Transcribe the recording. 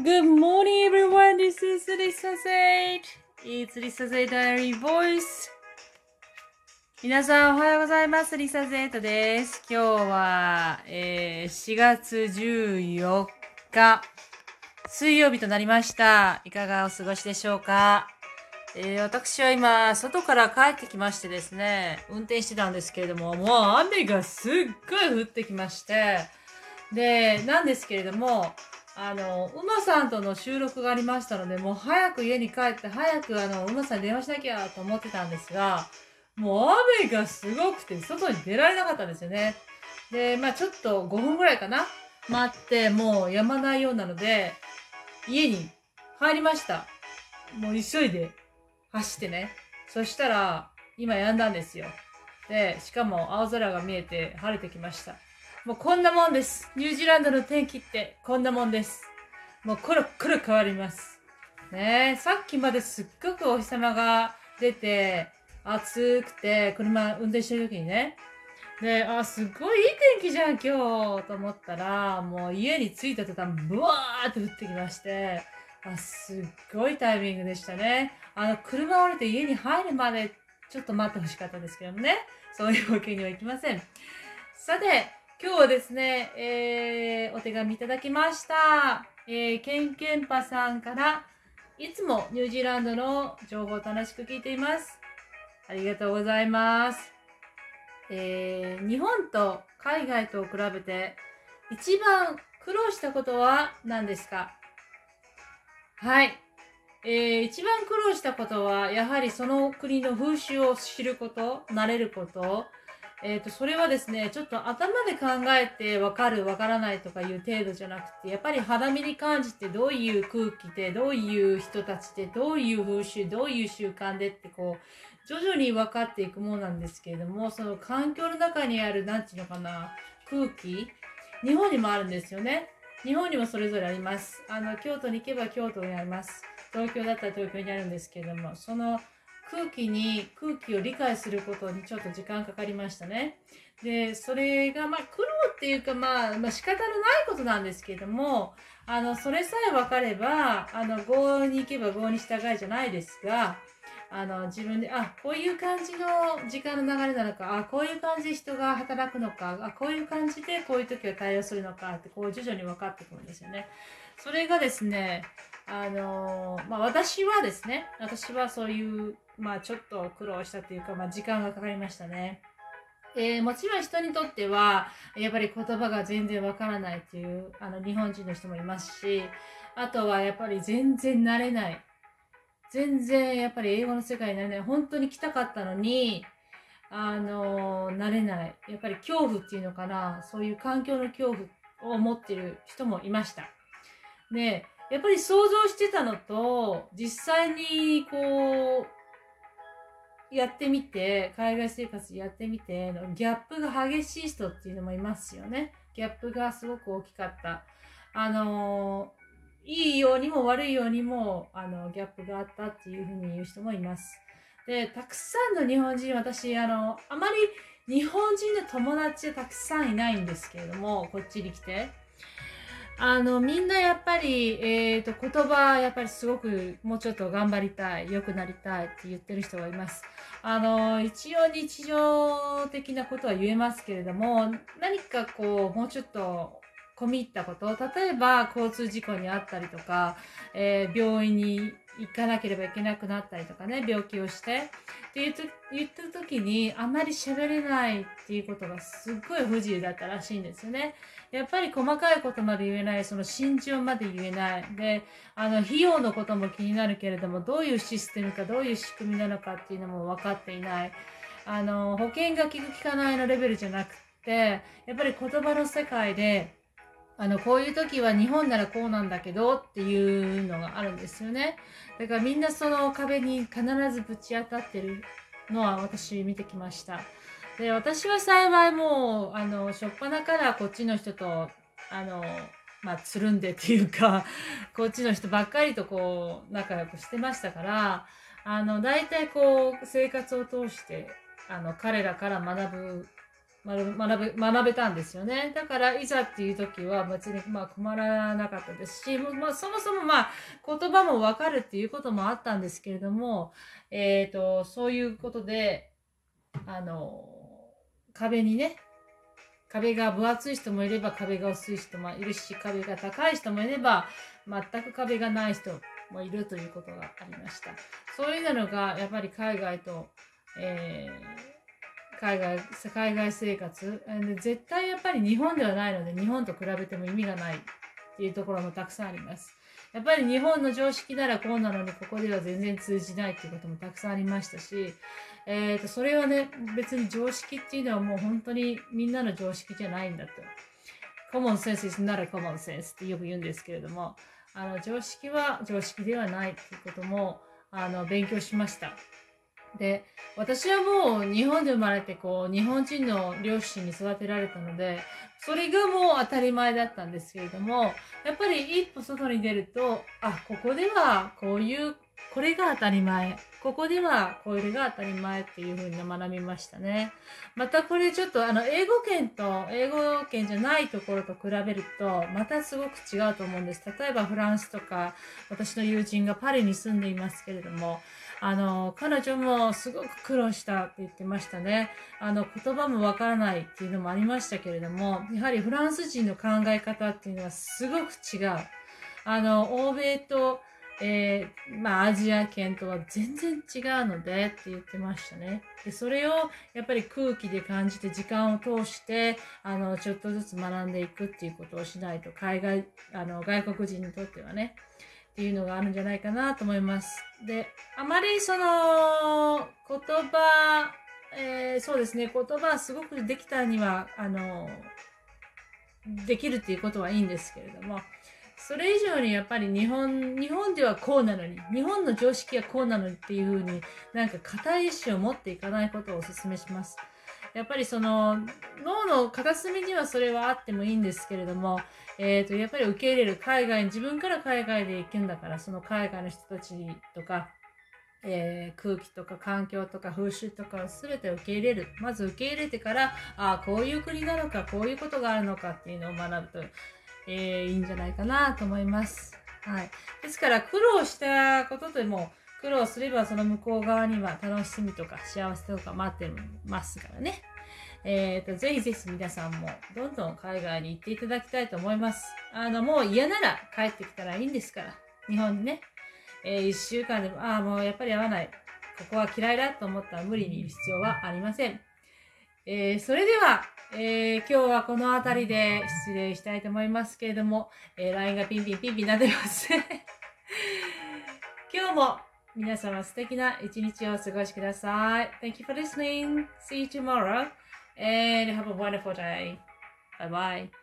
Good morning, everyone. This is Lisa Zaid. It's Lisa Zaid Diary Voice. 皆さんおはようございます。リサゼータです。今日は、えー4月14日、水曜日となりました。いかがお過ごしでしょうか、えー私は今、外から帰ってきましてですね、運転してたんですけれども、もう雨がすっごい降ってきまして、で、なんですけれども、あの、馬さんとの収録がありましたので、もう早く家に帰って、早くあの、馬さんに電話しなきゃと思ってたんですが、もう雨がすごくて、外に出られなかったんですよね。で、まあちょっと5分ぐらいかな待って、もう止まないようなので、家に入りました。もう急いで走ってね。そしたら、今止んだんですよ。で、しかも青空が見えて晴れてきました。もうこんなもんです。ニュージーランドの天気ってこんなもんです。もうコロコロ変わります。ねえ、さっきまですっごくお日様が出て、暑くて、車運転してる時にね。で、あ、すごいいい天気じゃん、今日と思ったら、もう家に着いた途端、ブワーって降ってきまして、あ、すっごいタイミングでしたね。あの、車降りて家に入るまで、ちょっと待ってほしかったですけどもね。そういうわけにはいきません。さて、今日はですね、えー、お手紙いただきました。えー、ケンケンパさんから、いつもニュージーランドの情報を楽しく聞いています。ありがとうございます。えー、日本と海外と比べて、一番苦労したことは何ですか？はい。えー、一番苦労したことは、やはりその国の風習を知ること、慣れること、えっ、と、それはですね、ちょっと頭で考えて分かる、分からないとかいう程度じゃなくて、やっぱり肌身に感じてどういう空気で、どういう人たちで、どういう風習、どういう習慣でってこう、徐々に分かっていくものなんですけれども、その環境の中にある、なんていうのかな、空気、日本にもあるんですよね。日本にもそれぞれあります。あの、京都に行けば京都にあります。東京だったら東京にあるんですけれども、その空気に、空気を理解することにちょっと時間かかりましたね。で、それが、まあ、苦労っていうか、まあ、まあ、仕方のないことなんですけども、あの、それさえ分かれば、あの、合に行けば合に従いじゃないですが、あの、自分で、あ、こういう感じの時間の流れなのか、あ、こういう感じで人が働くのか、あ、こういう感じでこういう時は対応するのかって、こう徐々に分かってくるんですよね。それがですね、あのまあ私はですね、私はそういう、まあちょっと苦労したというか、まあ時間がかかりましたね。えーもちろん人にとっては、やっぱり言葉が全然わからないっていう、あの日本人の人もいますし、あとはやっぱり全然慣れない。全然やっぱり英語の世界になれない。本当に来たかったのに、あの慣れない。やっぱり恐怖っていうのかな、そういう環境の恐怖を持ってる人もいました。で、やっぱり想像してたのと、実際にこう、やってみて、海外生活やってみて、のギャップが激しい人っていうのもいますよね。ギャップがすごく大きかった。あのいいようにも悪いようにも、あの、ギャップがあったっていうふうに言う人もいます。で、たくさんの日本人、私、あの、あまり日本人の友達はたくさんいないんですけれども、こっちに来て。あの、みんなやっぱり、えっ、と、言葉、やっぱりすごくもうちょっと頑張りたい、良くなりたいって言ってる人がいます。あの、一応日常的なことは言えますけれども、何かこう、もうちょっと込み入ったこと、例えば交通事故にあったりとか、えー病院に行かなければいけなくなったりとかね、病気をして、って言うと言った時に、あまり喋れないっていうことがすっごい不自由だったらしいんですよね。やっぱり細かいことまで言えない、その心情まで言えない。で、あの、費用のことも気になるけれども、どういうシステムか、どういう仕組みなのかっていうのも分かっていない。あの、保険が効く効かないのレベルじゃなくて、やっぱり言葉の世界で、あの、こういう時は日本ならこうなんだけどっていうのがあるんですよね。だからみんなその壁に必ずぶち当たってるのは私見てきました。で、私は幸いもう、あの、初っ端からこっちの人と、あの、まあ、つるんでっていうか、こっちの人ばっかりとこう、仲良くしてましたから、あの、大体こう、生活を通して、あの、彼らから学ぶ学べ学べたんですよね。だからいざっていう時は別にまあ困らなかったですし、まあ、そもそもまあ言葉もわかるっていうこともあったんですけれども、え、ー、と、そういうことで、あの、壁にね、壁が分厚い人もいれば壁が薄い人もいるし、壁が高い人もいれば、全く壁がない人もいるということがありました。そういうのがやっぱり海外と、えー海外、海外生活。絶対やっぱり日本ではないので、日本と比べても意味がないっていうところもたくさんあります。やっぱり日本の常識ならこうなのに、ここでは全然通じないっていうこともたくさんありましたし、えっ、ー、と、それはね、別に常識っていうのはもう本当にみんなの常識じゃないんだと。コモンセンス is not a common sense ってよく言うんですけれども、あの、常識は常識ではないっていうことも、あの、勉強しました。で、私はもう日本で生まれてこう、日本人の両親に育てられたので、それがもう当たり前だったんですけれども、やっぱり一歩外に出ると、あ、ここではこういう、これが当たり前。ここではこれが当たり前っていう風に学びましたね。またこれちょっとあの、英語圏と英語圏じゃないところと比べると、またすごく違うと思うんです。例えばフランスとか、私の友人がパリに住んでいますけれども、あの、彼女もすごく苦労したって言ってましたね。あの、言葉もわからないっていうのもありましたけれども、やはりフランス人の考え方っていうのはすごく違う。あの、欧米と、えー、まあ、アジア圏とは全然違うのでって言ってましたね。で、それをやっぱり空気で感じて時間を通して、あの、ちょっとずつ学んでいくっていうことをしないと、海外、あの、外国人にとってはね。っていうのがあるんじゃないかなと思います。で、あまりその言葉、えー、そうですね、言葉すごくできたには、あの、できるっていうことはいいんですけれども、それ以上にやっぱり日本、日本ではこうなのに、日本の常識はこうなのにっていうふうになんか固い意志を持っていかないことをお勧めします。やっぱりその脳の片隅にはそれはあってもいいんですけれども、え、ー、と、やっぱり受け入れる海外に、自分から海外で行くんだから、その海外の人たちとか、えー、空気とか環境とか風習とかを全て受け入れる。まず受け入れてから、ああ、こういう国なのか、こういうことがあるのかっていうのを学ぶと、えー、いいんじゃないかなと思います。はい。ですから、苦労したことでも、苦労すればその向こう側には楽しみとか幸せとか待ってますからね。えっ、ー、と、ぜひぜひ皆さんもどんどん海外に行っていただきたいと思います。あの、もう嫌なら帰ってきたらいいんですから。日本にね。えー、一週間でも、ああ、もうやっぱり合わない。ここは嫌いだと思ったら無理にいる必要はありません。えー、それでは、えー、今日はこの辺りで失礼したいと思いますけれども、えー、LINE がピンピンピンピンなってます。今日も皆様素敵な一日をお過ごしください。Thank you for listening. See you tomorrow and have a wonderful day. Bye bye.